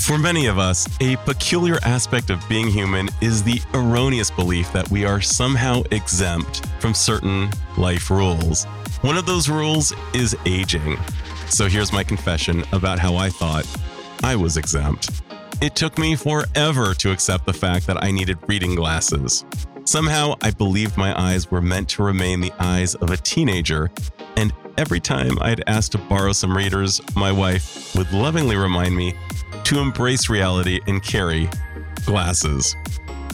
For many of us, a peculiar aspect of being human is the erroneous belief that we are somehow exempt from certain life rules. One of those rules is aging. So here's my confession about how I thought I was exempt. It took me forever to accept the fact that I needed reading glasses. Somehow, I believed my eyes were meant to remain the eyes of a teenager, and every time I'd asked to borrow some readers, my wife would lovingly remind me to embrace reality and carry glasses.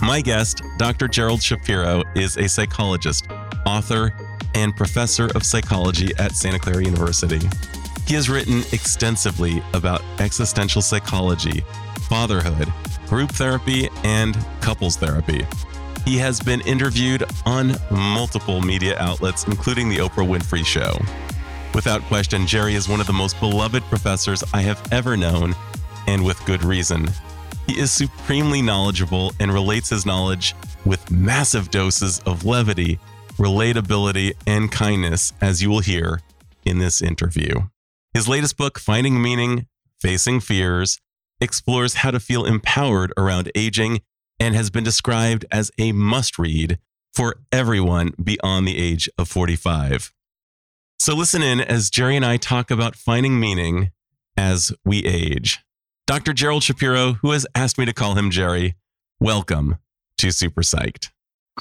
My guest, Dr. Gerald Shapiro, is a psychologist, author, and professor of psychology at Santa Clara University. He has written extensively about existential psychology, fatherhood, group therapy, and couples therapy. He has been interviewed on multiple media outlets, including The Oprah Winfrey Show. Without question, Jerry is one of the most beloved professors I have ever known and with good reason. He is supremely knowledgeable and relates his knowledge with massive doses of levity, relatability, and kindness, as you will hear in this interview. His latest book, Finding Meaning, Facing Fears, explores how to feel empowered around aging and has been described as a must read for everyone beyond the age of 45. So listen in as Jerry and I talk about finding meaning as we age. Dr. Gerald Shapiro, who has asked me to call him Jerry, welcome to Super Psyched.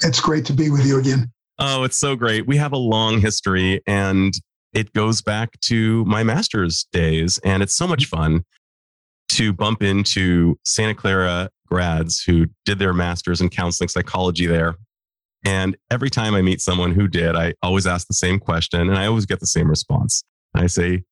It's great to be with you again. Oh, it's so great. We have a long history and it goes back to my master's days. And it's so much fun to bump into Santa Clara grads who did their master's in counseling psychology there. And every time I meet someone who did, I always ask the same question and I always get the same response. I say,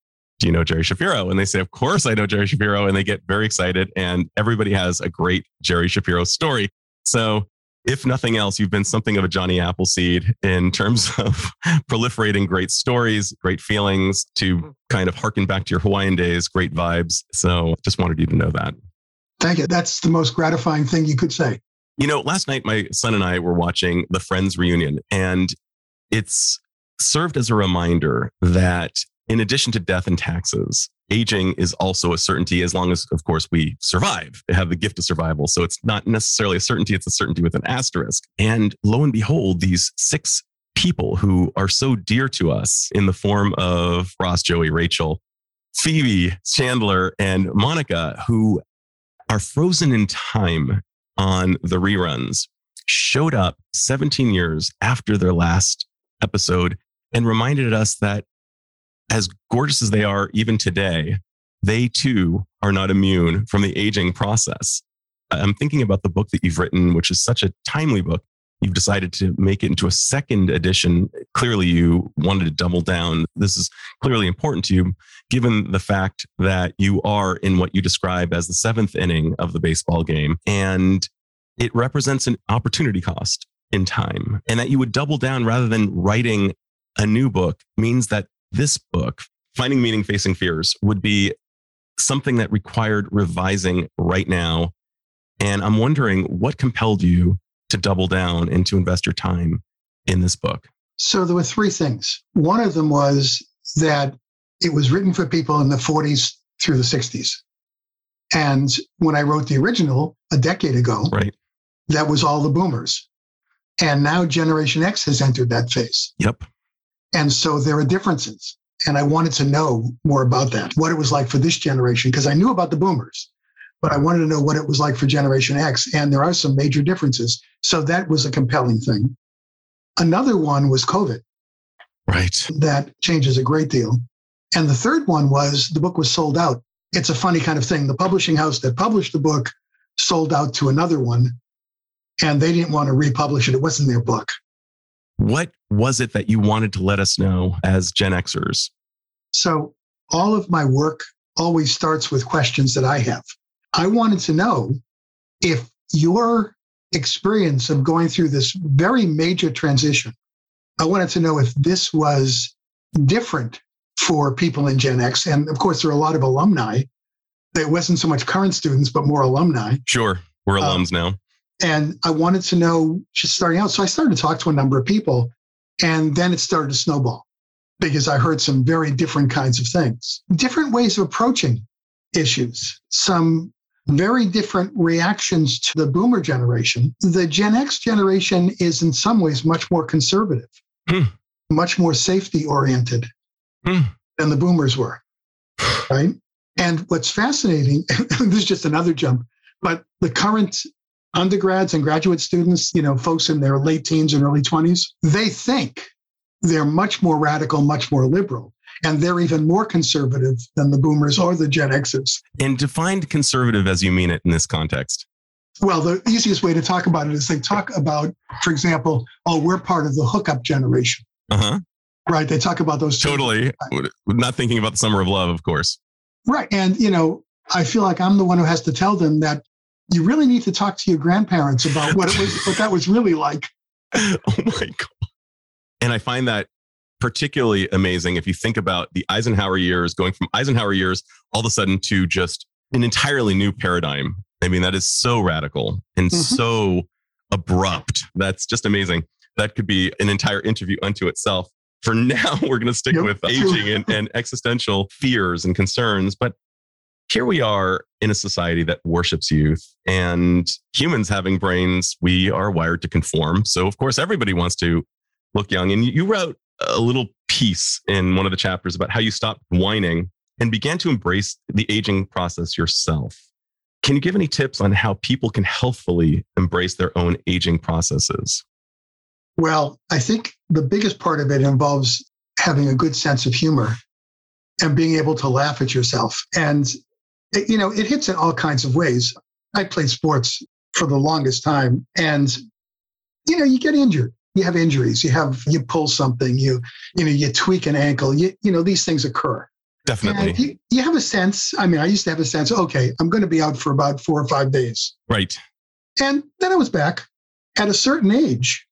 do you know Jerry Shapiro? And they say, of course I know Jerry Shapiro. And they get very excited. And everybody has a great Jerry Shapiro story. So if nothing else, you've been something of a Johnny Appleseed in terms of proliferating great stories, great feelings to kind of harken back to your Hawaiian days, great vibes. So just wanted you to know that. Thank you. That's the most gratifying thing you could say. You know, last night my son and I were watching the Friends reunion, and it's served as a reminder that in addition to death and taxes, aging is also a certainty as long as, of course, we survive, have the gift of survival. So it's not necessarily a certainty, it's a certainty with an asterisk. And lo and behold, these six people who are so dear to us in the form of Ross, Joey, Rachel, Phoebe, Chandler, and Monica, who are frozen in time on the reruns, showed up 17 years after their last episode and reminded us that as gorgeous as they are even today, they too are not immune from the aging process. I'm thinking about the book that you've written, which is such a timely book. You've decided to make it into a second edition. Clearly, you wanted to double down. This is clearly important to you, given the fact that you are in what you describe as the seventh inning of the baseball game. And it represents an opportunity cost in time. And that you would double down rather than writing a new book means that this book, Finding Meaning Facing Fears, would be something that required revising right now. And I'm wondering what compelled you to double down and to invest your time in this book? So there were three things. One of them was that it was written for people in the 40s through the 60s. And when I wrote the original a decade ago, right. that was all the boomers. And now Generation X has entered that phase. Yep. And so there are differences. And I wanted to know more about that, what it was like for this generation, because I knew about the boomers, but I wanted to know what it was like for Generation X. And there are some major differences. So that was a compelling thing. Another one was COVID. Right. That changes a great deal. And the third one was the book was sold out. It's a funny kind of thing. The publishing house that published the book sold out to another one, and they didn't want to republish it. It wasn't their book. What was it that you wanted to let us know as Gen Xers? So, all of my work always starts with questions that I have. I wanted to know if your experience of going through this very major transition, I wanted to know if this was different for people in Gen X. And of course, there are a lot of alumni. It wasn't so much current students, but more alumni. Sure. We're um, alums now. And I wanted to know just starting out. So I started to talk to a number of people, and then it started to snowball because I heard some very different kinds of things, different ways of approaching issues, some very different reactions to the boomer generation. The Gen X generation is in some ways much more conservative, hmm. much more safety oriented hmm. than the boomers were. Right. And what's fascinating, this is just another jump, but the current undergrads and graduate students, you know, folks in their late teens and early 20s, they think they're much more radical, much more liberal. And they're even more conservative than the boomers or the Gen Xers. And defined conservative as you mean it in this context. Well, the easiest way to talk about it is they talk about, for example, oh, we're part of the hookup generation. Uh huh. Right. They talk about those. Totally. Not thinking about the summer of love, of course. Right. And, you know, I feel like I'm the one who has to tell them that you really need to talk to your grandparents about what it was, what that was really like. oh my God. And I find that particularly amazing if you think about the Eisenhower years, going from Eisenhower years all of a sudden to just an entirely new paradigm. I mean, that is so radical and mm-hmm. so abrupt. That's just amazing. That could be an entire interview unto itself. For now, we're going to stick yep. with aging and, and existential fears and concerns. But here we are in a society that worships youth and humans having brains, we are wired to conform. So, of course, everybody wants to look young. And you wrote a little piece in one of the chapters about how you stopped whining and began to embrace the aging process yourself. Can you give any tips on how people can healthfully embrace their own aging processes? Well, I think the biggest part of it involves having a good sense of humor and being able to laugh at yourself. And, you know, it hits in all kinds of ways. I played sports for the longest time and, you know, you get injured you have injuries, you have you pull something, you you know you tweak an ankle, you you know these things occur. Definitely. You, you, have a sense. I mean, I used to have a sense. Okay, I'm going to be out for about four or five days. Right. And then I was back. At a certain age,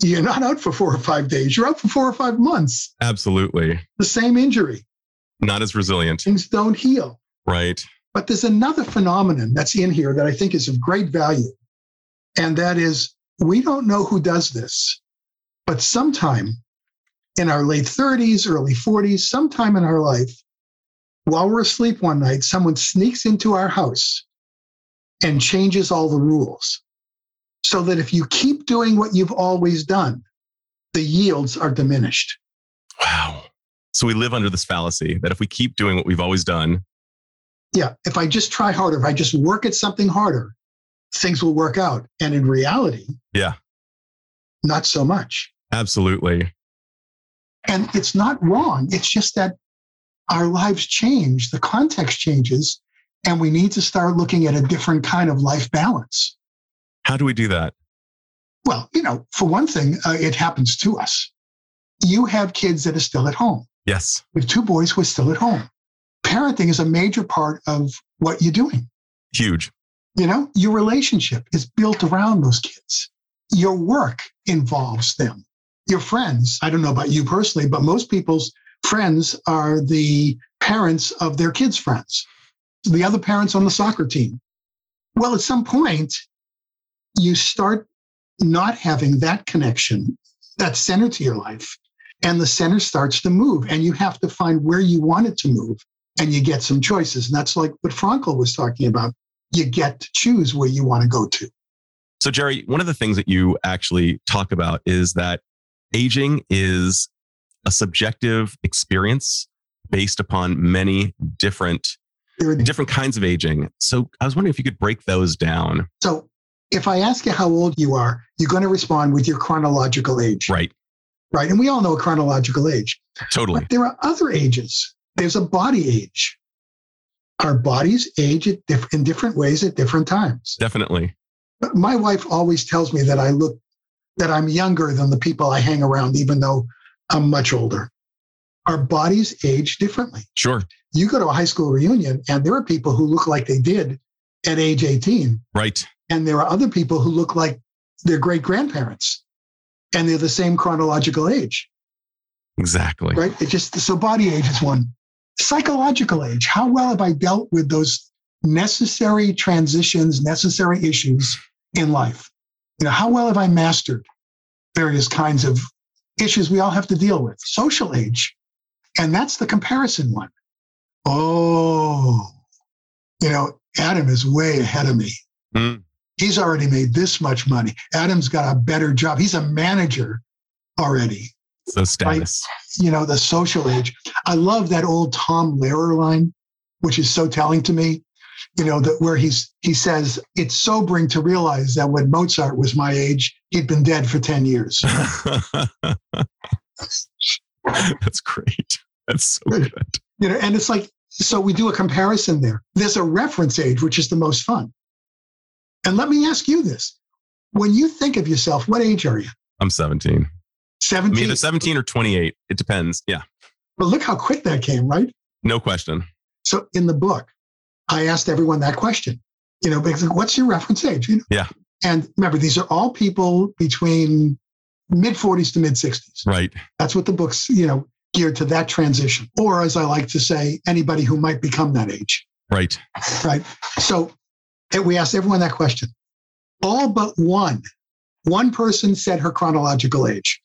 you're not out for four or five days. You're out for four or five months. Absolutely. The same injury. Not as resilient. Things don't heal. Right. But there's another phenomenon that's in here that I think is of great value. And that is we don't know who does this, but sometime in our late 30s, early 40s, sometime in our life, while we're asleep one night, someone sneaks into our house and changes all the rules so that if you keep doing what you've always done, the yields are diminished. Wow. So we live under this fallacy that if we keep doing what we've always done, yeah, if I just try harder, if I just work at something harder, things will work out. And in reality, yeah, not so much. Absolutely. And it's not wrong. It's just that our lives change, the context changes, and we need to start looking at a different kind of life balance. How do we do that? Well, you know, for one thing, uh, it happens to us. You have kids that are still at home. Yes. We have two boys who are still at home. Parenting is a major part of what you're doing. Huge. You know, your relationship is built around those kids. Your work involves them. Your friends, I don't know about you personally, but most people's friends are the parents of their kids' friends, the other parents on the soccer team. Well, at some point, you start not having that connection, that center to your life, and the center starts to move, and you have to find where you want it to move, and you get some choices. And that's like what Frankl was talking about you get to choose where you want to go to. So, Jerry, one of the things that you actually talk about is that aging is a subjective experience based upon many different different kinds of aging. So, I was wondering if you could break those down. So, if I ask you how old you are, you're going to respond with your chronological age. Right. Right. And we all know a chronological age. Totally. But there are other ages. There's a body age our bodies age at diff- in different ways at different times. Definitely. But my wife always tells me that I look that I'm younger than the people I hang around, even though I'm much older. Our bodies age differently. Sure. You go to a high school reunion, and there are people who look like they did at age 18. Right. And there are other people who look like their great grandparents and they're the same chronological age. Exactly. Right. It just so body age is one. Psychological age. How well have I dealt with those necessary transitions, necessary issues in life? You know, how well have I mastered various kinds of issues we all have to deal with? Social age. And that's the comparison one. Oh, you know, Adam is way ahead of me. Mm. He's already made this much money. Adam's got a better job. He's a manager already. So status. Right? You know, the social age. I love that old Tom Lehrer line, which is so telling to me. You know, that where he's he says, it's sobering to realize that when Mozart was my age, he'd been dead for 10 years. That's great. That's so good. You know, and it's like, so we do a comparison there. There's a reference age, which is the most fun. And let me ask you this. When you think of yourself, what age are you? I'm 17. 17. I'm either 17 or 28. It depends. Yeah. But look how quick that came, right? No question. So in the book, I asked everyone that question. You know, because what's your reference age? You know? Yeah. And remember, these are all people between mid 40s to mid 60s. Right. That's what the book's, you know, geared to that transition. Or as I like to say, anybody who might become that age. Right. Right. So we asked everyone that question. All but one, one person said her chronological age.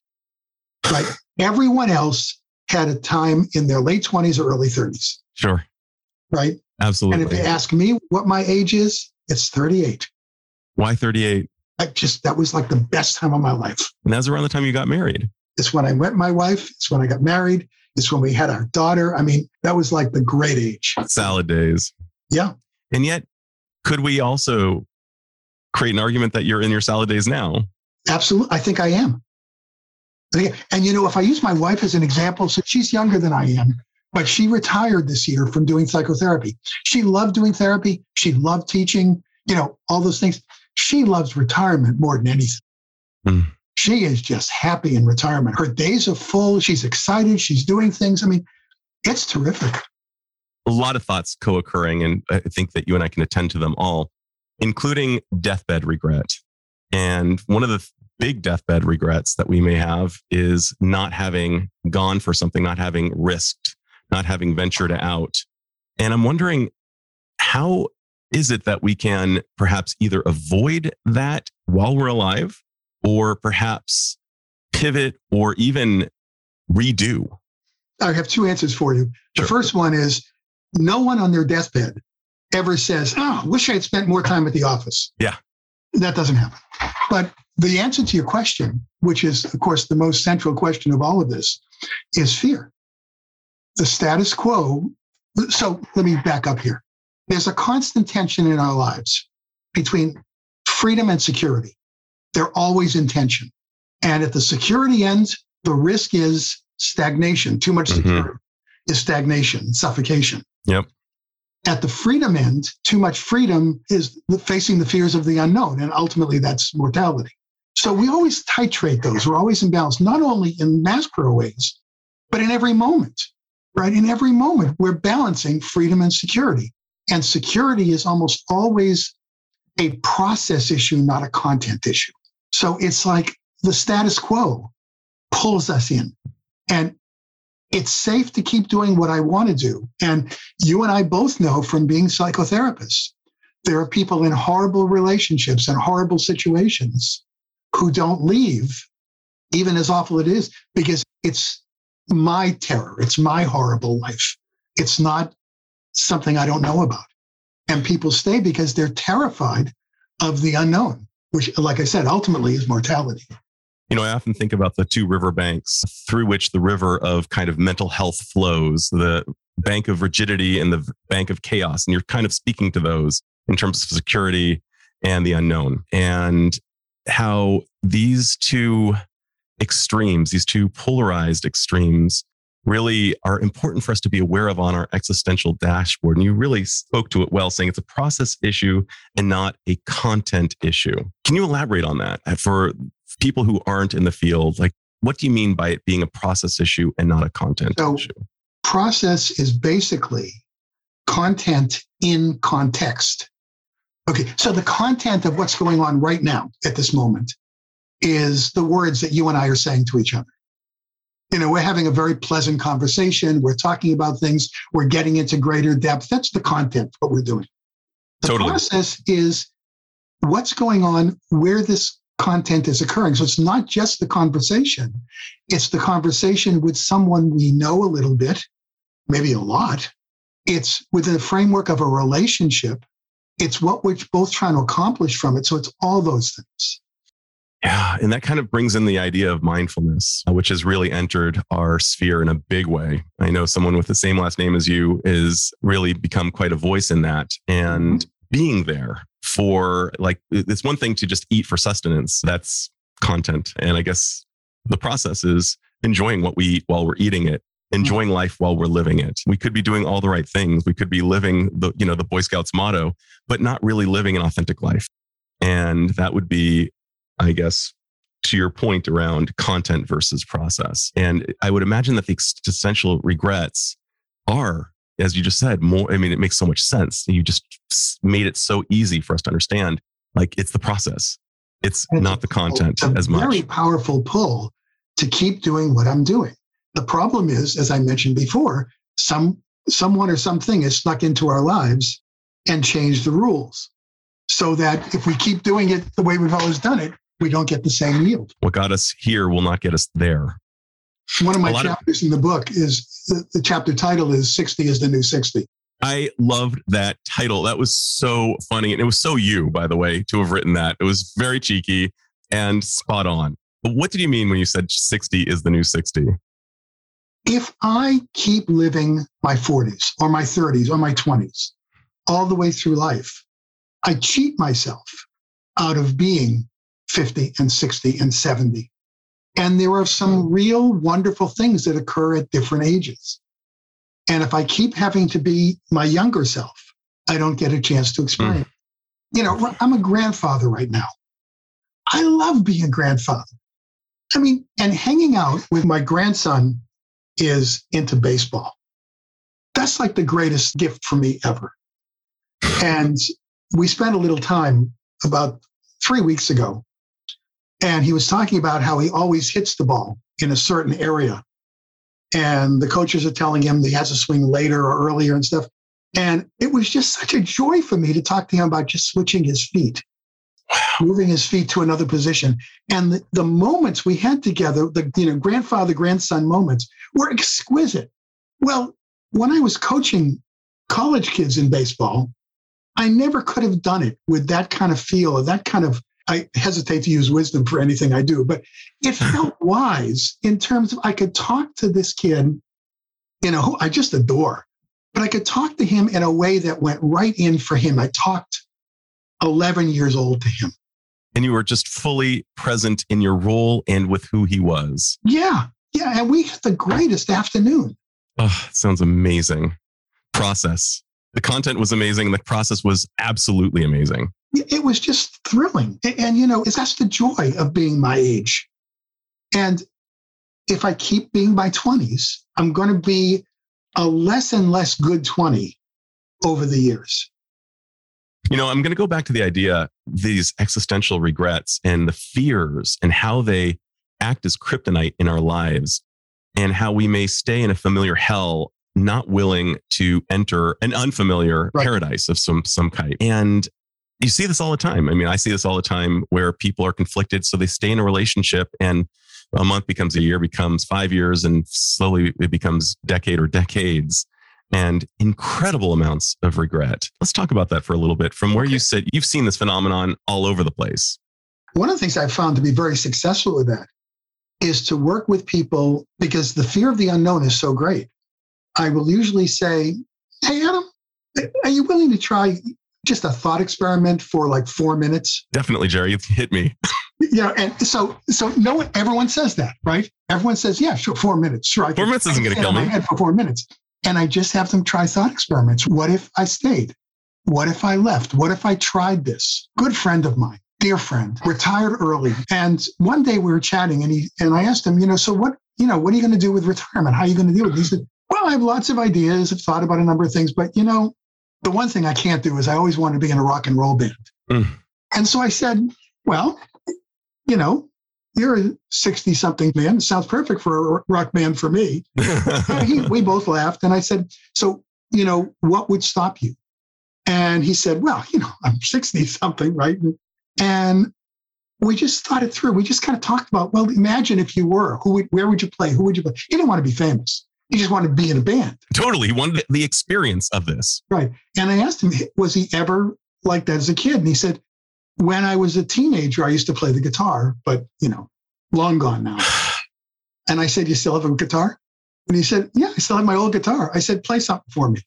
Right. Everyone else had a time in their late 20s or early 30s. Sure. Right. Absolutely. And if they ask me what my age is, it's 38. Why 38? I just, that was like the best time of my life. And that's around the time you got married. It's when I met my wife. It's when I got married. It's when we had our daughter. I mean, that was like the great age. Salad days. Yeah. And yet, could we also create an argument that you're in your salad days now? Absolutely. I think I am. And you know, if I use my wife as an example, so she's younger than I am, but she retired this year from doing psychotherapy. She loved doing therapy. She loved teaching, you know, all those things. She loves retirement more than anything. Mm. She is just happy in retirement. Her days are full. She's excited. She's doing things. I mean, it's terrific. A lot of thoughts co occurring, and I think that you and I can attend to them all, including deathbed regret. And one of the big deathbed regrets that we may have is not having gone for something, not having risked, not having ventured out. And I'm wondering how is it that we can perhaps either avoid that while we're alive or perhaps pivot or even redo? I have two answers for you. The first one is no one on their deathbed ever says, Oh, I wish I had spent more time at the office. Yeah. That doesn't happen. But the answer to your question, which is, of course, the most central question of all of this, is fear. The status quo. So let me back up here. There's a constant tension in our lives between freedom and security. They're always in tension. And at the security end, the risk is stagnation. Too much mm-hmm. security mm-hmm. is stagnation, suffocation. Yep. At the freedom end, too much freedom is facing the fears of the unknown. And ultimately, that's mortality. So we always titrate those. We're always in balance, not only in macro ways, but in every moment, right? In every moment, we're balancing freedom and security. And security is almost always a process issue, not a content issue. So it's like the status quo pulls us in. And it's safe to keep doing what I want to do. And you and I both know from being psychotherapists, there are people in horrible relationships and horrible situations who don't leave, even as awful it is, because it's my terror, it's my horrible life. It's not something I don't know about. And people stay because they're terrified of the unknown, which, like I said, ultimately is mortality. You know, I often think about the two river banks through which the river of kind of mental health flows the bank of rigidity and the bank of chaos. And you're kind of speaking to those in terms of security and the unknown, and how these two extremes, these two polarized extremes, really are important for us to be aware of on our existential dashboard. And you really spoke to it well, saying it's a process issue and not a content issue. Can you elaborate on that uh, for people who aren't in the field? Like, what do you mean by it being a process issue and not a content so, issue? Process is basically content in context. Okay, so the content of what's going on right now at this moment is the words that you and I are saying to each other. You know, we're having a very pleasant conversation. We're talking about things. We're getting into greater depth. That's the content, what we're doing. The Totally. process is what's going on, where this content is occurring. So it's not just the conversation, it's the conversation with someone we know a little bit, maybe a lot. It's within the framework of a relationship. It's what we're both trying to accomplish from it. So it's all those things. Yeah. And that kind of brings in the idea of mindfulness, uh, which has really entered our sphere in a big way. I know someone with the same last name as you is really become quite a voice in that. And being there for like, it's one thing to just eat for sustenance. That's content. And I guess the process is enjoying what we eat while we're eating it Mm-hmm. enjoying life while we're living it we could be doing all the right things we could be living the you know the boy scouts motto but not really living an authentic life and that would be I guess, to your point around content versus process. And I would imagine that the existential regrets are, as you just said, more. I mean, it makes so much sense. You just made it so easy for us to understand. Like it's the process, it's And not the content as much. it's a as very powerful pull to keep doing what I'm doing. The problem is, as I mentioned before, some someone or something has snuck into our lives and changed the rules. So that if we keep doing it the way we've always done it, we don't get the same yield. What got us here will not get us there. One of my lot of- chapters in the book is the, the chapter title is 60 is the new 60. I loved that title. That was so funny. And it was so you, by the way, to have written that. It was very cheeky and spot on. But what did you mean when you said 60 is the new 60? If I keep living my 40s or my 30s or my 20s all the way through life, I cheat myself out of being 50 and 60 and 70. And there are some hmm. real wonderful things that occur at different ages. And if I keep having to be my younger self, I don't get a chance to hmm. experience. You know, I'm a grandfather right now. I love being a grandfather. I mean, and hanging out with my grandson is into baseball. That's like the greatest gift for me ever. And we spent a little time about three weeks ago, and he was talking about how he always hits the ball in a certain area. And the coaches are telling him that he has to swing later or earlier and stuff. And it was just such a joy for me to talk to him about just switching his feet, moving his feet to another position. And the, the moments we had together, the you know grandfather grandson moments, were exquisite. Well, when I was coaching college kids in baseball, I never could have done it with that kind of feel or that kind of. I hesitate to use wisdom for anything I do, but it felt wise in terms of I could talk to this kid, you know, who I just adore, but I could talk to him in a way that went right in for him. I talked 11 years old to him. And you were just fully present in your role and with who he was. Yeah. Yeah. And we had the greatest afternoon. Oh, sounds amazing. Process. The content was amazing. The process was absolutely amazing. It was just thrilling. And, and, you know, it's that's the joy of being my age. And if I keep being my 20s, I'm going to be a less and less good 20 over the years. You know, I'm going to go back to the idea these existential regrets and the fears and how they act as kryptonite in our lives and how we may stay in a familiar hell not willing to enter an unfamiliar Right. paradise of some some kind. And you see this all the time. I mean, I see this all the time where people are conflicted, so they stay in a relationship, and a month becomes a year, becomes five years, and slowly it becomes decade or decades, and incredible amounts of regret. Let's talk about that for a little bit. From where you sit, you've seen this phenomenon all over the place. One of the things I've found to be very successful with that is to work with people because the fear of the unknown is so great. I will usually say, Hey, Adam, are you willing to try just a thought experiment for like four minutes? Definitely, Jerry, hit me. Know, and so so no one everyone says that, right? Everyone says, yeah, sure, four minutes. Sure. I Four minutes isn't going to kill me. for four minutes. And I just have them try thought experiments. What if I stayed? What if I left? What if I tried this? Good friend of mine, dear friend, retired early. And one day we were chatting and he and I asked him, you know, so what, you know, what are you going to do with retirement? How are you going to with it? He said, Well, I have lots of ideas, I've thought about a number of things, but you know, the one thing I can't do is I always want to be in a rock and roll band. Mm. And so I said, well, you know, you're a 60 something man. It sounds perfect for a rock band for me. he, we both laughed. And I said, so, you know, what would stop you? And he said, well, you know, I'm 60 something, right? And we just thought it through. We just kind of talked about, well, imagine if you were, who would, where would you play? Who would you play? He didn't want to be famous. He just wanted to be in a band. Totally. He wanted the experience of this. Right. And I asked him, was he ever like that as a kid? And he said, when I was a teenager, I used to play the guitar, but you know, long gone now. And I said, You still have a guitar? And he said, Yeah, I still have my old guitar. I said, Play something for me.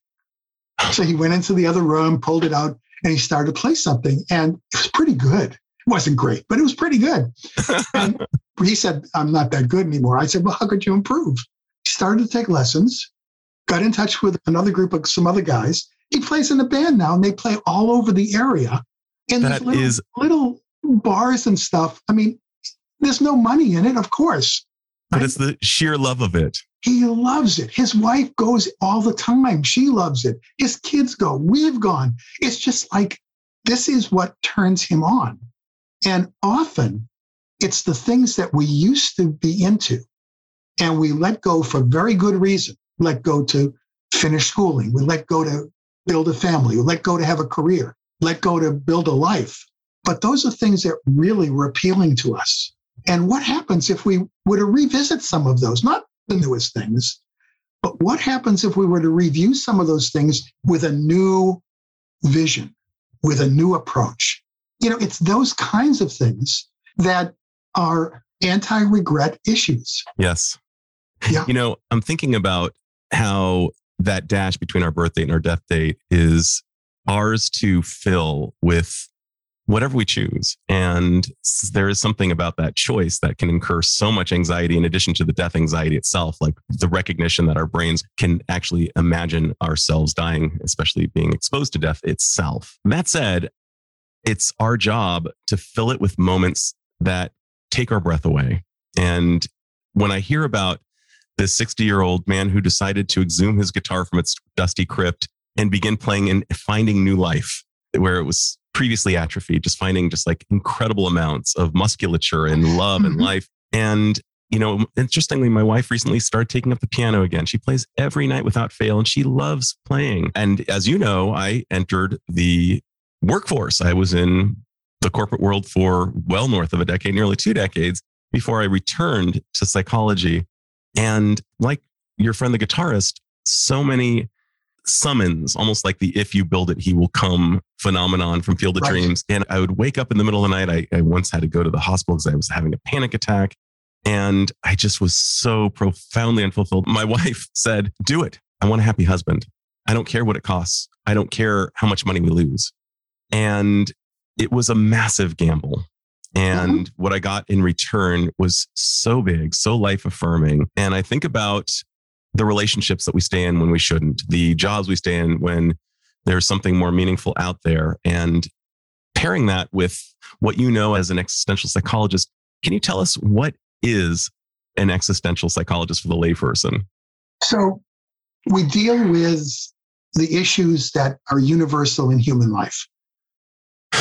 So he went into the other room, pulled it out, and he started to play something. And it was pretty good. It wasn't great, but it was pretty good. and he said, I'm not that good anymore. I said, Well, how could you improve? He started to take lessons, got in touch with another group of some other guys. He plays in a band now, and they play all over the area in that little, is... little bars and stuff. I mean, there's no money in it, of course. But right? it's the sheer love of it. He loves it. His wife goes all the time. She loves it. His kids go. We've gone. It's just like this is what turns him on. And often it's the things that we used to be into and we let go for very good reason. Let go to finish schooling. We let go to build a family. We let go to have a career let go to build a life. But those are things that really were appealing to us. And what happens if we were to revisit some of those, not the newest things, but what happens if we were to review some of those things with a new vision, with a new approach? You know, it's those kinds of things that are anti regret issues. Yes. Yeah. You know, I'm thinking about how that dash between our birth date and our death date is ours to fill with whatever we choose. And there is something about that choice that can incur so much anxiety in addition to the death anxiety itself, like the recognition that our brains can actually imagine ourselves dying, especially being exposed to death itself. That said, it's our job to fill it with moments that take our breath away. And when I hear about this 60 year old man who decided to exhume his guitar from its dusty crypt and begin playing and finding new life where it was previously atrophied, just finding just like incredible amounts of musculature and love mm-hmm. and life. And, you know, interestingly, my wife recently started taking up the piano again. She plays every night without fail and she loves playing. And as you know, I entered the workforce. I was in the corporate world for well north of a decade, nearly two decades before I returned to psychology. And like your friend, the guitarist, so many summons, almost like the if you build it, he will come phenomenon from Field of right. Dreams. And I would wake up in the middle of the night. I, I once had to go to the hospital because I was having a panic attack. And I just was so profoundly unfulfilled. My wife said, Do it. I want a happy husband. I don't care what it costs. I don't care how much money we lose. And it was a massive gamble. And mm-hmm. what I got in return was so big, so life affirming. And I think about the relationships that we stay in when we shouldn't, the jobs we stay in when there's something more meaningful out there. And pairing that with what you know as an existential psychologist, can you tell us what is an existential psychologist for the layperson? So we deal with the issues that are universal in human life,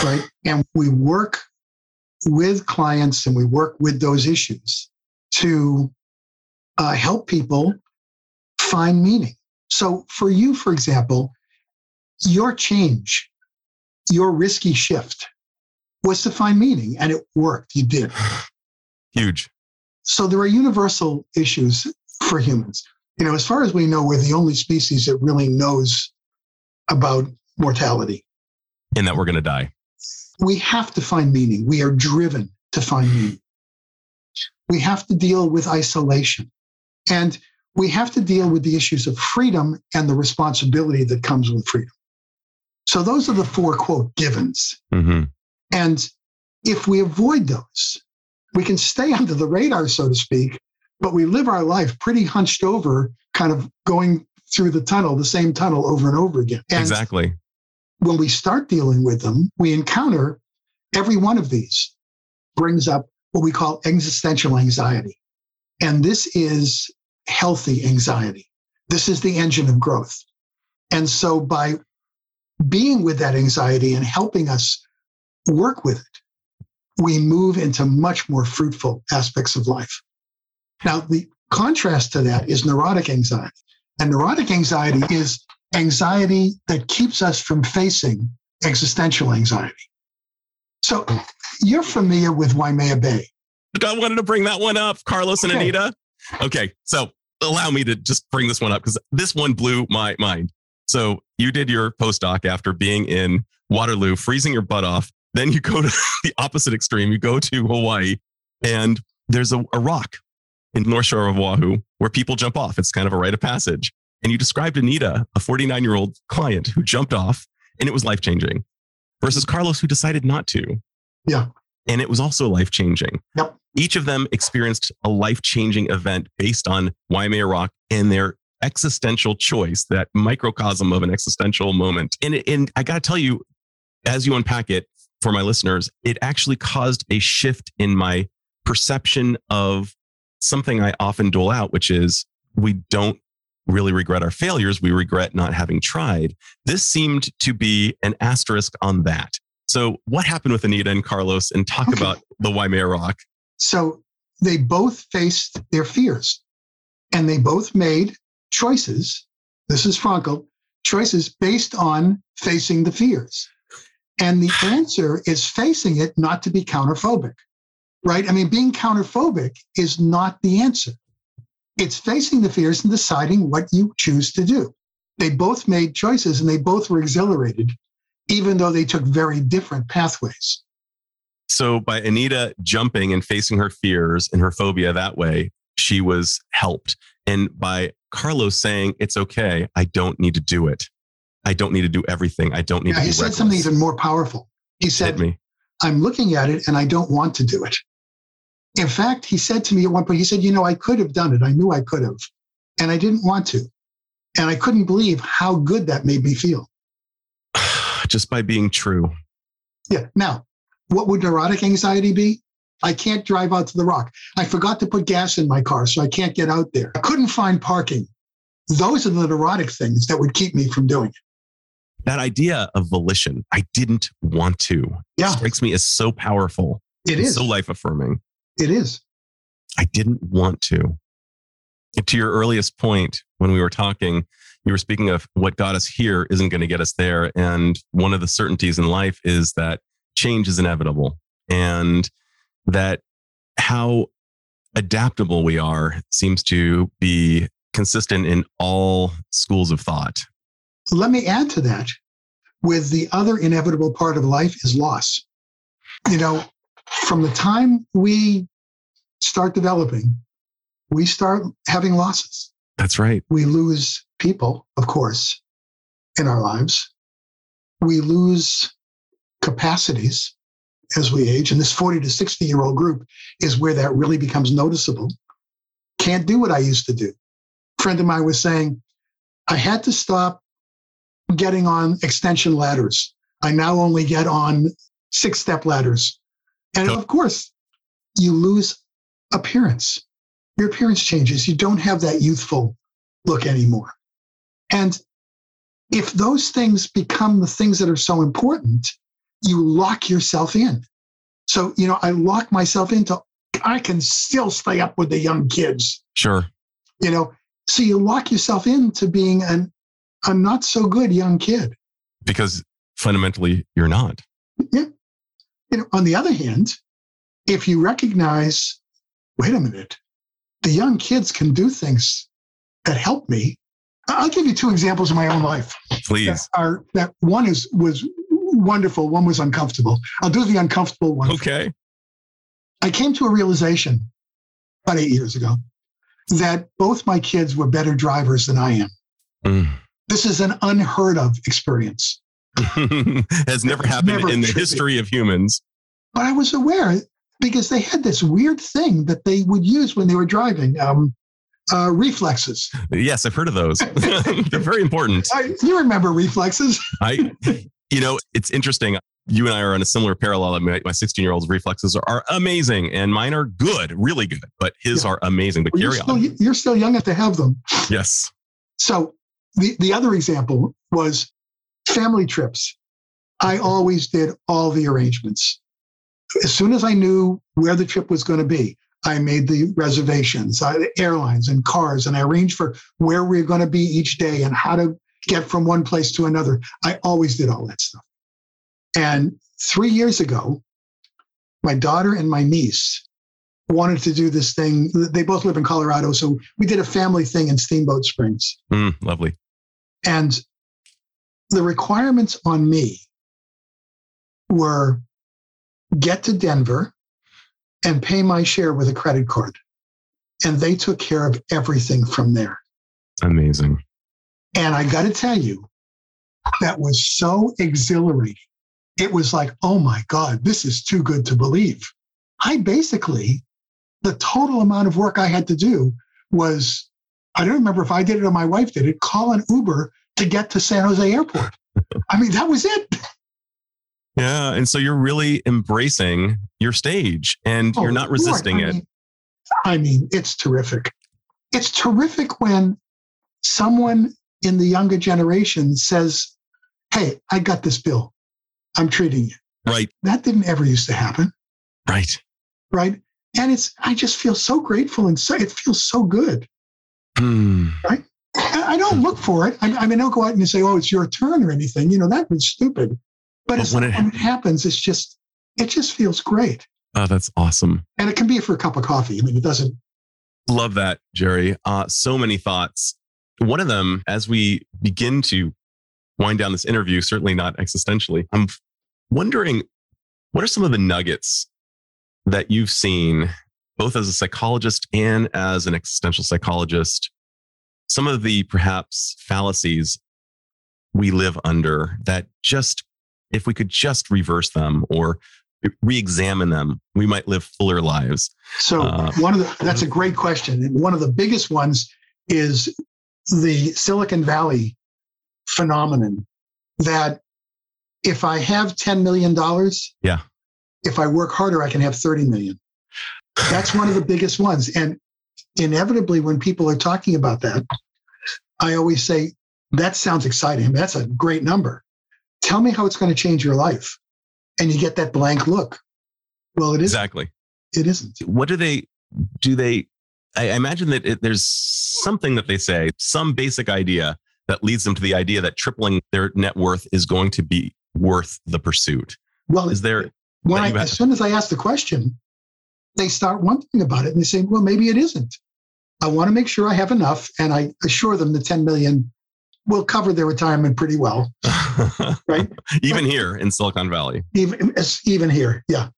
right? And we work with clients and we work with those issues to uh, help people find meaning. So for you, for example, your change, your risky shift was to find meaning and it worked. You did. Huge. So there are universal issues for humans. You know, as far as we know, we're the only species that really knows about mortality. And that we're going to die. We have to find meaning. We are driven to find meaning. We have to deal with isolation. And we have to deal with the issues of freedom and the responsibility that comes with freedom. So those are the four quote givens. Mm-hmm. And if we avoid those, we can stay under the radar, so to speak, but we live our life pretty hunched over, kind of going through the tunnel, the same tunnel over and over again. And exactly. When we start dealing with them, we encounter every one of these brings up what we call existential anxiety. And this is healthy anxiety. This is the engine of growth. And so by being with that anxiety and helping us work with it, we move into much more fruitful aspects of life. Now, the contrast to that is neurotic anxiety. And neurotic anxiety is anxiety that keeps us from facing existential anxiety. So you're familiar with Waimea Bay. I wanted to bring that one up, Carlos and okay. Anita. Okay, so allow me to just bring this one up because this one blew my mind. So you did your postdoc after being in Waterloo, freezing your butt off. Then you go to the opposite extreme. You go to Hawaii, and there's a, a rock in North Shore of Oahu where people jump off. It's kind of a rite of passage. And you described Anita, a 49 year old client who jumped off, and it was life changing, versus Carlos, who decided not to. Yeah. And it was also life changing. Yep. Each of them experienced a life changing event based on Waimea Rock and their existential choice, that microcosm of an existential moment. And, and I got to tell you, as you unpack it for my listeners, it actually caused a shift in my perception of something I often dole out, which is we don't really regret our failures. We regret not having tried. This seemed to be an asterisk on that. So, what happened with Anita and Carlos? And talk okay. about the Waimea Rock. So, they both faced their fears and they both made choices. This is Frankl choices based on facing the fears. And the answer is facing it, not to be counterphobic, right? I mean, being counterphobic is not the answer. It's facing the fears and deciding what you choose to do. They both made choices and they both were exhilarated, even though they took very different pathways. So, by Anita jumping and facing her fears and her phobia that way, she was helped. And by Carlos saying, It's okay, I don't need to do it. I don't need to do everything. I don't need yeah, to He said something even more powerful. He said, me. I'm looking at it and I don't want to do it. In fact, he said to me at one point, he said, You know, I could have done it. I knew I could have, and I didn't want to. And I couldn't believe how good that made me feel. Just by being true. Yeah. Now, what would neurotic anxiety be? I can't drive out to the rock. I forgot to put gas in my car, so I can't get out there. I couldn't find parking. Those are the neurotic things that would keep me from doing it. That idea of volition, I didn't want to, yeah. strikes me as so powerful. It is so life affirming. It is. I didn't want to. To your earliest point, when we were talking, you were speaking of what got us here isn't going to get us there. And one of the certainties in life is that change is inevitable. And that how adaptable we are seems to be consistent in all schools of thought. Let me add to that with the other inevitable part of life is loss. You know, from the time we start developing, we start having losses. That's right. We lose people, of course, in our lives. We lose capacities as we age. And this 40 to 60 year old group is where that really becomes noticeable. Can't do what I used to do. A friend of mine was saying, I had to stop getting on extension ladders. I now only get on six step ladders. And of course, you lose appearance. Your appearance changes. You don't have that youthful look anymore. And if those things become the things that are so important, you lock yourself in. So, you know, I lock myself into, I can still stay up with the young kids. Sure. You know, so you lock yourself into being an, a not so good young kid. Because fundamentally, you're not. Yeah. You know, on the other hand, if you recognize, wait a minute, the young kids can do things that help me. I'll give you two examples in my own life. Please. That are that one is was wonderful. One was uncomfortable. I'll do the uncomfortable one. Okay. I came to a realization about eight years ago that both my kids were better drivers than I am. Mm. This is an unheard of experience. Has never happened never in the history of humans. But I was aware because they had this weird thing that they would use when they were driving. Um, uh, reflexes. Yes, I've heard of those. They're very important. I, you remember reflexes? I, you know, it's interesting. You and I are on a similar parallel. My 16 year old's reflexes are, are, amazing and mine are good, really good, but his yeah. are amazing. But well, carry you're still, on. You're still young enough to have them. Yes. So the, the other example was family trips. I always did all the arrangements. As soon as I knew where the trip was going to be, I made the reservations, uh, airlines and cars, and I arranged for where we are going to be each day and how to get from one place to another. I always did all that stuff. And three years ago, my daughter and my niece wanted to do this thing. They both live in Colorado. So we did a family thing in Steamboat Springs. Mm, lovely. And the requirements on me were get to Denver and pay my share with a credit card. And they took care of everything from there. Amazing. And I got to tell you, that was so exhilarating. It was like, oh my God, this is too good to believe. I basically, the total amount of work I had to do was, I don't remember if I did it or my wife did it, call an Uber to get to San Jose Airport. I mean, that was it. Yeah. And so you're really embracing your stage and oh, you're not resisting I it. Mean, I mean, it's terrific. It's terrific when someone in the younger generation says, Hey, I got this bill. I'm treating you. Right. That didn't ever used to happen. Right. Right. And it's, I just feel so grateful and so, it feels so good. Mm. Right. I don't look for it. I, I mean, I don't go out and say, oh, it's your turn or anything. You know, that was stupid. But, but when, it, when it happens, it's just, it just feels great. Oh, that's awesome. And it can be for a cup of coffee. I mean, it doesn't. Love that, Jerry. Uh, so many thoughts. One of them, as we begin to wind down this interview, certainly not existentially, I'm wondering what are some of the nuggets that you've seen, both as a psychologist and as an existential psychologist, some of the perhaps fallacies we live under that just, if we could just reverse them or re-examine them, we might live fuller lives. So uh, one of the that's a great question, and one of the biggest ones is the Silicon Valley phenomenon that if I have ten million dollars, yeah, if I work harder, I can have thirty million. That's one of the biggest ones, and inevitably, when people are talking about that, I always say, that sounds exciting. That's a great number. Tell me how it's going to change your life. And you get that blank look. Well, it is exactly. It isn't. What do they do? They, I imagine that it, there's something that they say, some basic idea that leads them to the idea that tripling their net worth is going to be worth the pursuit. Well, is there? When I, as soon as I ask the question, they start wondering about it and they say, well, maybe it isn't. I want to make sure I have enough, and I assure them the 10 million will cover their retirement pretty well. right? even but, here in Silicon Valley. Even even here, yeah,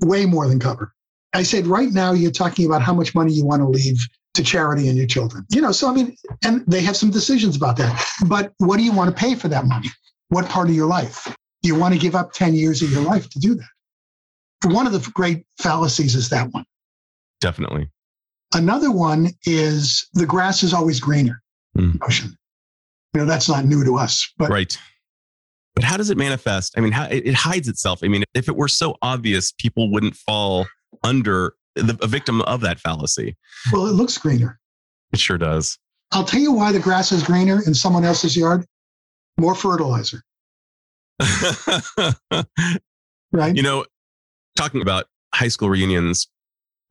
way more than cover. I said, right now you're talking about how much money you want to leave to charity and your children. You know, so I mean, and they have some decisions about that. But what do you want to pay for that money? What part of your life? Do you want to give up 10 years of your life to do that? One of the great fallacies is that one. Definitely. Another one is the grass is always greener mm. notion. You know, that's not new to us, but right. But how does it manifest? I mean, how it, it hides itself. I mean, if it were so obvious, people wouldn't fall under the, a victim of that fallacy. Well, it looks greener. It sure does. I'll tell you why the grass is greener in someone else's yard. More fertilizer. right. You know, talking about high school reunions,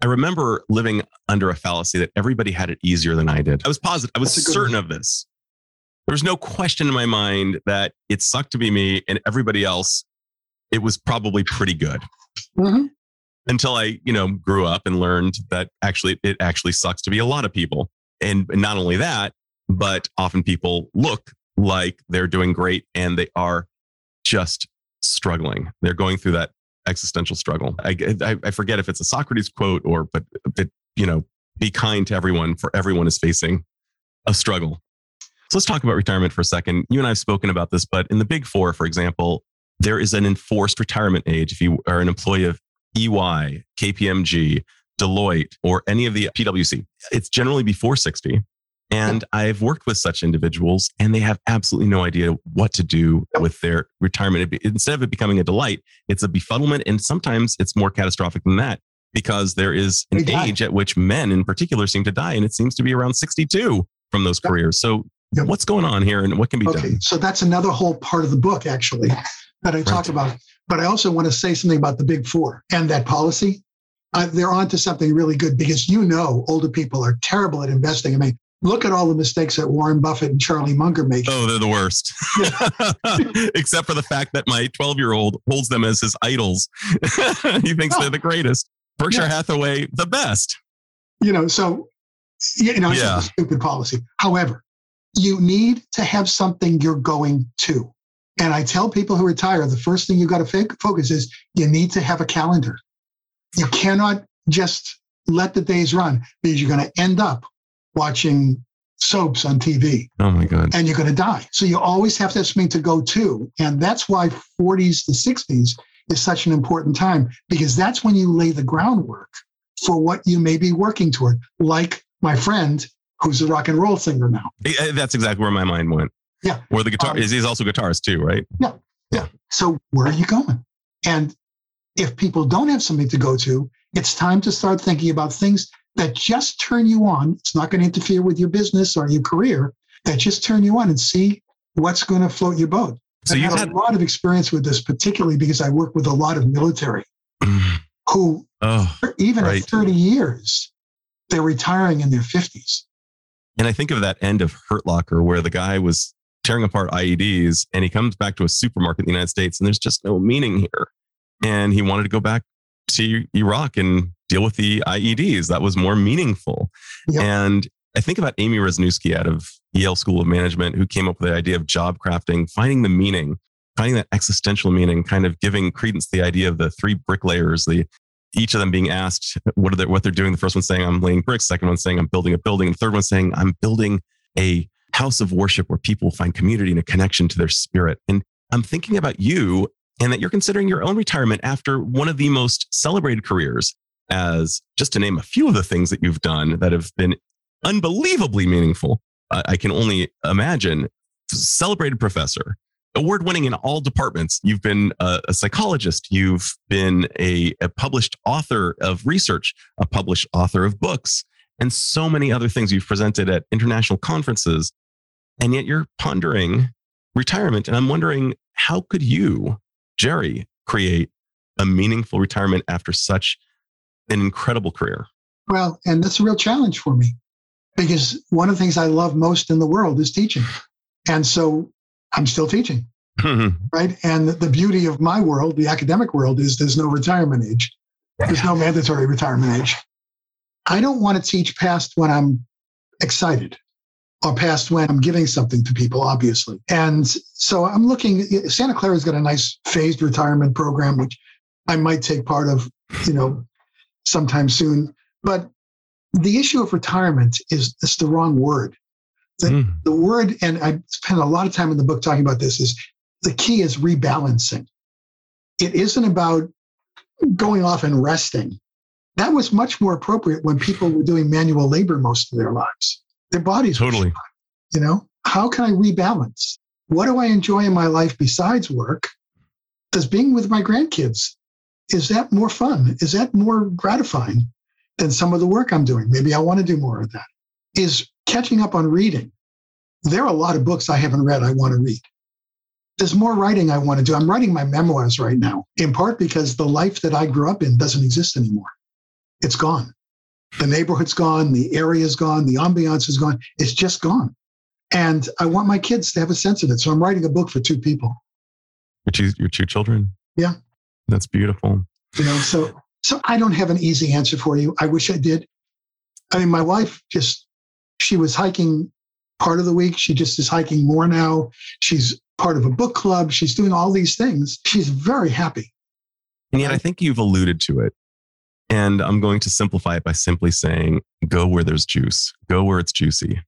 I remember living under a fallacy that everybody had it easier than I did. I was positive, I was certain one. of this. There was no question in my mind that it sucked to be me and everybody else, it was probably pretty good. Mm-hmm. Until I, you know, grew up and learned that actually it actually sucks to be a lot of people. And not only that, but often people look like they're doing great and they are just struggling. They're going through that existential struggle. I, I, I forget if it's a Socrates quote or, but it, you know, be kind to everyone, for everyone is facing a struggle. So let's talk about retirement for a second. You and I have spoken about this, but in the big four, for example, there is an enforced retirement age. If you are an employee of EY, KPMG, Deloitte, or any of the PwC, it's generally before 60. And I've worked with such individuals and they have absolutely no idea what to do with their retirement. Instead of it becoming a delight, it's a befuddlement. And sometimes it's more catastrophic than that because there is an age at which men in particular seem to die. And it seems to be around 62 from those careers. So Yep. What's going on here and what can be Okay, done? so that's another whole part of the book, actually, that I talk Right. about. But I also want to say something about the big four and that policy. Uh, they're onto something really good because you know older people are terrible at investing. I mean, look at all the mistakes that Warren Buffett and Charlie Munger make. Oh, they're the worst. Except for the fact that my 12 year old holds them as his idols. he thinks Oh. they're the greatest. Berkshire Yeah. Hathaway, the best. You know, so you know, it's Yeah. a stupid policy. However, you need to have something you're going to. And I tell people who retire, the first thing you got to focus is you need to have a calendar. You cannot just let the days run because you're going to end up watching soaps on TV Oh my God. and you're going to die. So you always have to have something to go to. And that's why 40s to 60s is such an important time because that's when you lay the groundwork for what you may be working toward. Like my friend who's a rock and roll singer now. Eh, eh, That's exactly where my mind went. Yeah. Where the guitar. Um, is he's also a guitarist too, right? Yeah. Yeah. So where are you going? And if people don't have something to go to, it's time to start thinking about things that just turn you on. It's not going to interfere with your business or your career, that just turn you on and see what's going to float your boat. So you had. a lot of experience with this, particularly because I work with a lot of military who, oh, even Right. at 30 years, they're retiring in their 50s. And I think of that end of Hurt Locker where the guy was tearing apart IEDs and he comes back to a supermarket in the United States and there's just no meaning here. And he wanted to go back to Iraq and deal with the IEDs. That was more meaningful. Yep. And I think about Amy Wrzesniewski out of Yale School of Management, who came up with the idea of job crafting, finding the meaning, finding that existential meaning, kind of giving credence to the idea of the three bricklayers, the each of them being asked what are they, what they're doing. The first one saying I'm laying bricks. Second one saying I'm building a building. The third one saying I'm building a house of worship where people find community and a connection to their spirit. And I'm thinking about you and that you're considering your own retirement after one of the most celebrated careers as just to name a few of the things that you've done that have been unbelievably meaningful. I can only imagine celebrated professor, award winning in all departments. You've been a, a psychologist. You've been a, a published author of research, a published author of books, and so many other things. You've presented at international conferences, and yet you're pondering retirement. And I'm wondering, how could you, Jerry, create a meaningful retirement after such an incredible career? Well, and that's a real challenge for me because one of the things I love most in the world is teaching. And so I'm still teaching, mm-hmm. right? And the beauty of my world, the academic world, is there's no retirement age, there's no mandatory retirement age. I don't want to teach past when I'm excited or past when I'm giving something to people, obviously. And so I'm looking, Santa Clara's got a nice phased retirement program, which I might take part of, you know, sometime soon. But the issue of retirement is it's the wrong word. The, Mm. the word, and I spend a lot of time in the book talking about this, is the key is rebalancing. It isn't about going off and resting. That was much more appropriate when people were doing manual labor most of their lives. Their bodies, were Totally. you know, how can I rebalance? What do I enjoy in my life besides work? Does being with my grandkids, is that more fun? Is that more gratifying than some of the work I'm doing? Maybe I want to do more of that. Is catching up on reading. There are a lot of books I haven't read I want to read. There's more writing I want to do. I'm writing my memoirs right now, in part because the life that I grew up in doesn't exist anymore. It's gone. The neighborhood's gone, the area's gone, the ambiance is gone. It's just gone. And I want my kids to have a sense of it. So I'm writing a book for two people. Your two, your two children? Yeah. That's beautiful. You know, so so I don't have an easy answer for you. I wish I did. I mean, my wife just she was hiking part of the week. She just is hiking more now. She's part of a book club. She's doing all these things. She's very happy. And yet I think you've alluded to it. And I'm going to simplify it by simply saying go where there's juice, go where it's juicy.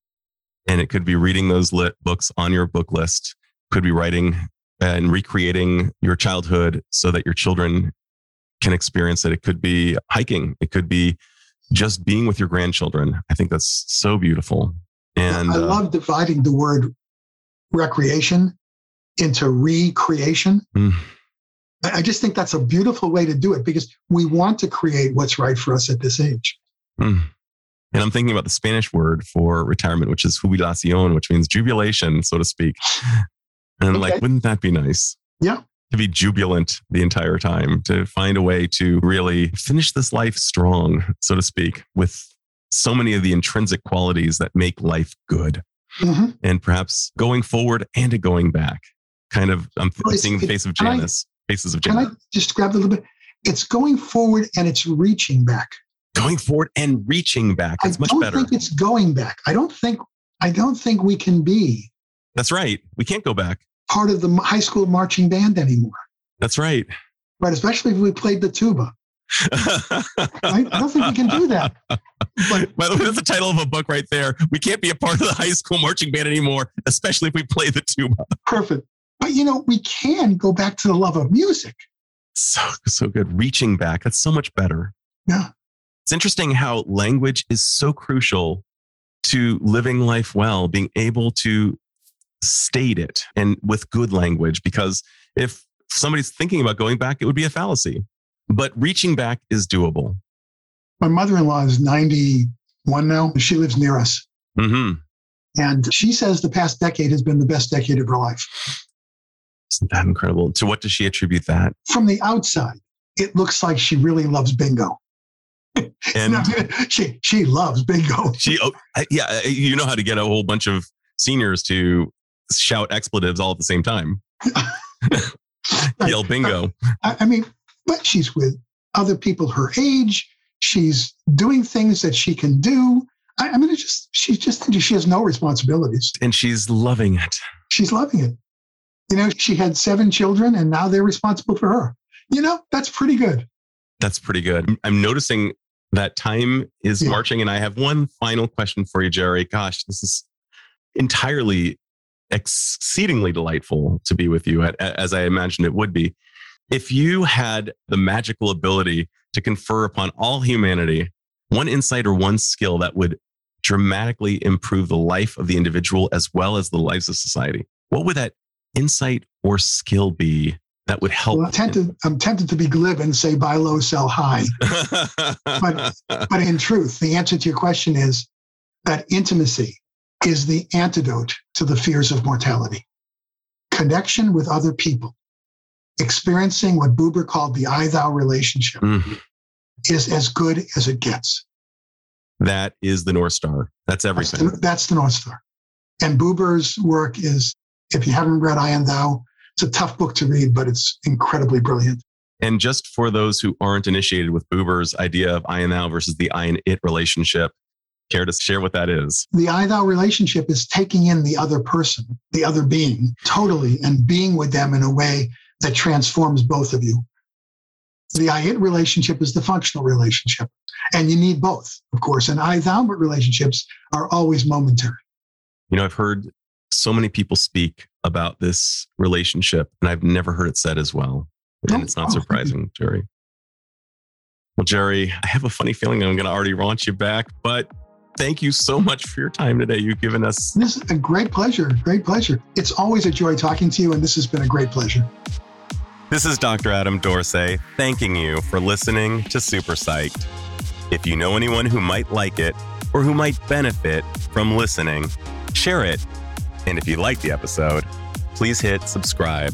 And it could be reading those lit books on your book list, could be writing and recreating your childhood so that your children can experience it. It could be hiking, it could be just being with your grandchildren. I think that's so beautiful. And I uh, love dividing the word recreation into recreation. mm, I I just think that's a beautiful way to do it because we want to create what's right for us at this age. mm. And I'm thinking about the Spanish word for retirement, which is jubilacion, which means jubilation, so to speak. And okay. like, wouldn't that be nice? Yeah. To be jubilant the entire time, to find a way to really finish this life strong, so to speak, with so many of the intrinsic qualities that make life good. Mm-hmm. And perhaps going forward and going back. Kind of, I'm seeing the face of Janice, I, faces of Janice. Can I just grab a little bit? It's going forward and it's reaching back. Going forward and reaching back. It's much better. I don't think it's going back. I don't think I don't think we can be. That's right. We can't go back. Part of the high school marching band anymore. That's right. Right, especially if we played the tuba. I, I, don't think we can do that. But, By the way, that's the title of a book right there. We can't be a part of the high school marching band anymore, especially if we play the tuba. Perfect. But you know, we can go back to the love of music. So so good. Reaching back. That's so much better. Yeah. It's interesting how language is so crucial to living life well, being able to state it and with good language. Because if somebody's thinking about going back, it would be a fallacy. But reaching back is doable. My mother in law is 91 now. She lives near us. Mm-hmm. And she says the past decade has been the best decade of her life. Isn't that incredible? To what does she attribute that? From the outside, it looks like she really loves bingo. And she she loves bingo. She oh, yeah, you know how to get a whole bunch of seniors to shout expletives all at the same time. Yell bingo. Uh, I, I mean, but she's with other people her age. She's doing things that she can do. I, I mean, it's just she's just she has no responsibilities, and she's loving it. She's loving it. You know, she had seven children, and now they're responsible for her. You know, that's pretty good. That's pretty good. I'm noticing that time is yeah. marching, and I have one final question for you, Jerry. Gosh, this is entirely exceedingly delightful to be with you, as I imagined it would be. If you had the magical ability to confer upon all humanity one insight or one skill that would dramatically improve the life of the individual as well as the lives of society, what would that insight or skill be that would help? Well, I'm, tempted, I'm tempted to be glib and say buy low, sell high. but, but in truth, the answer to your question is that intimacy is the antidote to the fears of mortality. Connection with other people experiencing what Buber called the I thou relationship mm-hmm. is as good as it gets. That is the North Star. That's everything. That's the, that's the North Star. And Buber's work is, if you haven't read I and Thou, it's a tough book to read, but it's incredibly brilliant. And just for those who aren't initiated with Buber's idea of I and Thou versus the I and It relationship, care to share what that is? The I Thou relationship is taking in the other person, the other being, totally, and being with them in a way that transforms both of you. The I it relationship is the functional relationship, and you need both, of course. And I thou relationships are always momentary. You know, I've heard so many people speak about this relationship, and I've never heard it said as well. And oh, it's not oh, surprising, Jerry. Well, Jerry, I have a funny feeling I'm going to already launch you back, but thank you so much for your time today. You've given us. This is a great pleasure. Great pleasure. It's always a joy talking to you, and this has been a great pleasure. This is Dr. Adam Dorsey thanking you for listening to Super Psyched. If you know anyone who might like it or who might benefit from listening, share it. And if you like the episode, please hit subscribe.